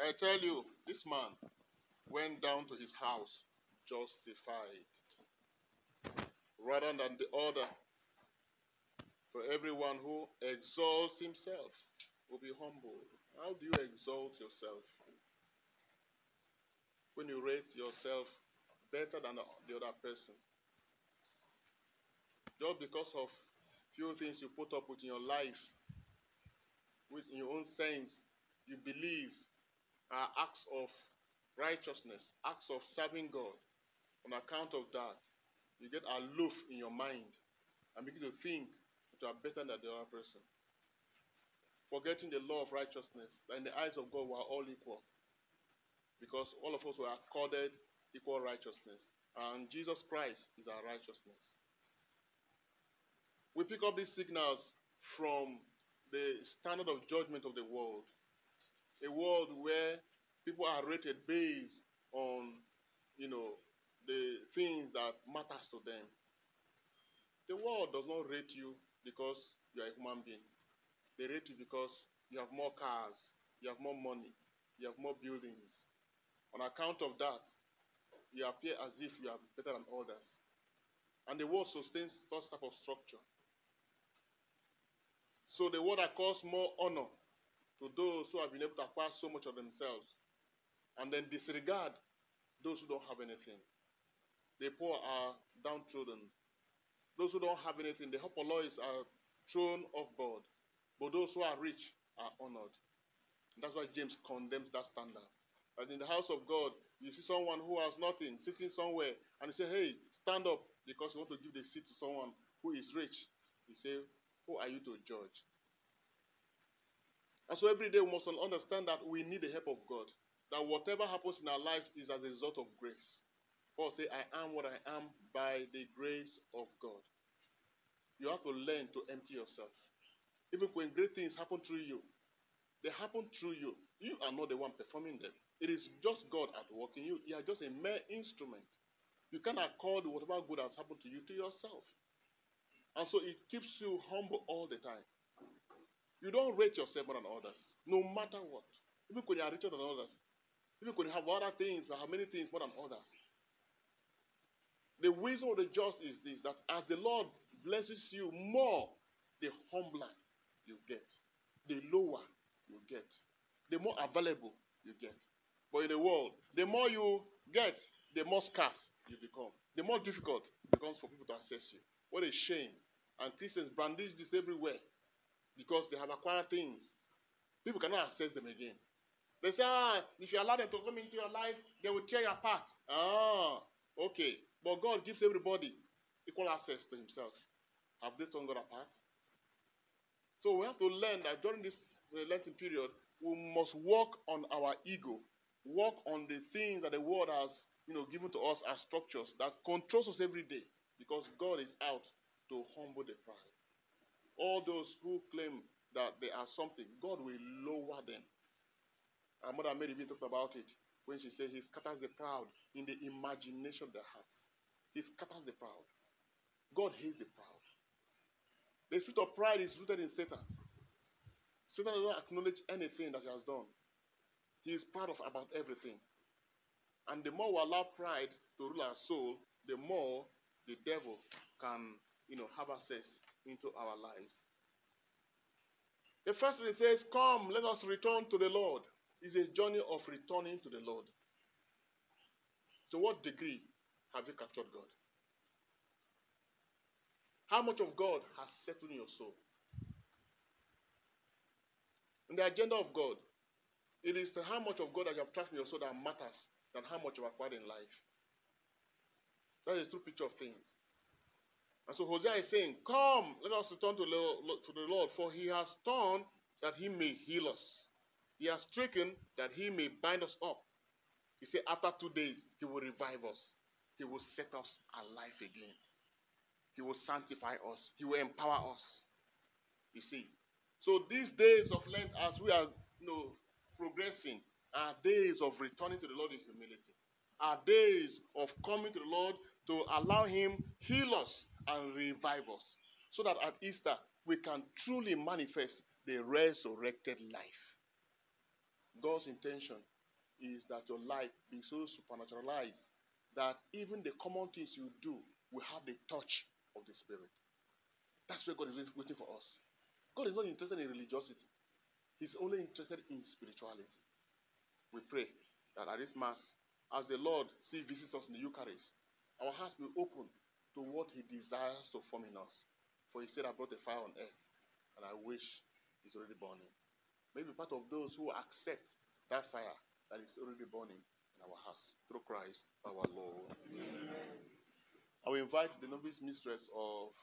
I tell you, this man went down to his house justified rather than the other. For everyone who exalts himself will be humbled. How do you exalt yourself? When you rate yourself better than the other person. Just because of few things you put up with in your life, with in your own sense, you believe are acts of righteousness, acts of serving God. On account of that, you get aloof in your mind and begin to think that you are better than the other person. Forgetting the law of righteousness, that in the eyes of God we are all equal. Because all of us were accorded equal righteousness. And Jesus Christ is our righteousness. We pick up these signals from the standard of judgment of the world. A world where people are rated based on, you know, the things that matters to them. The world does not rate you because you are a human being. They rate you because you have more cars, you have more money, you have more buildings. On account of that, you appear as if you are better than others. And the world sustains such type of structure. So the world accords more honor to those who have been able to acquire so much of themselves and then disregard those who don't have anything. The poor are downtrodden. Those who don't have anything, the hoi polloi are thrown off board. But those who are rich are honored. That's why James condemns that standard. But in the house of God, you see someone who has nothing sitting somewhere, and you say, Hey, stand up because you want to give the seat to someone who is rich. You say, Who are you to judge? And so every day we must understand that we need the help of God. That whatever happens in our lives is as a result of grace. Paul say, I am what I am by the grace of God. You have to learn to empty yourself. Even when great things happen through you, they happen through you. You are not the one performing them. It is just God at work in you. You are just a mere instrument. You cannot accord whatever good has happened to you to yourself. And so it keeps you humble all the time. You don't rate yourself more than others, no matter what. Even when you are richer than others, even when you have other things, you have many things more than others. The wisdom of the just is this that as the Lord blesses you more, the humbler you get, the lower you get, the more available you get. But in the world, the more you get, the more scarce you become. The more difficult it becomes for people to access you. What a shame. And Christians brandish this everywhere because they have acquired things. People cannot access them again. They say, ah, if you allow them to come into your life, they will tear you apart. Ah, okay. But God gives everybody equal access to Himself. Have they torn God apart? So we have to learn that during this Lenten period, we must work on our ego, work on the things that the world has, you know, given to us as structures that controls us every day, because God is out to humble the proud. All those who claim that they are something, God will lower them. Our mother Mary even talked about it when she said, He scatters the proud in the imagination of their hearts. He scatters the proud. God hates the proud. The spirit of pride is rooted in Satan. Satan does not acknowledge anything that he has done. He is proud of about everything. And the more we allow pride to rule our soul, the more the devil can, you know, have access into our lives. The first one says, Come, let us return to the Lord. It's a journey of returning to the Lord. So, what degree have you captured God? How much of God has settled in your soul? In the agenda of God, it is how much of God that you have trapped in your soul that matters than how much you have acquired in life. That is the true picture of things. And so Hosea is saying, Come, let us return to, the Lord, for he has torn that he may heal us. He has stricken that he may bind us up. He said, After two days, he will revive us. He will set us alive again. He will sanctify us. He will empower us. You see. So these days of Lent, as we are you know, progressing, are days of returning to the Lord in humility. Are days of coming to the Lord to allow Him heal us and revive us. So that at Easter we can truly manifest the resurrected life. God's intention is that your life be so supernaturalized that even the common things you do will have the touch of the Spirit. That's where God is waiting for us. God is not interested in religiosity, He's only interested in spirituality. We pray that at this Mass, as the Lord see visits us in the Eucharist, our hearts will open to what He desires to form in us. For He said, I brought a fire on earth, and I wish it's already burning. Maybe part of those who accept that fire that is already burning in our hearts through Christ our Lord. Amen. I will invite the novice mistress of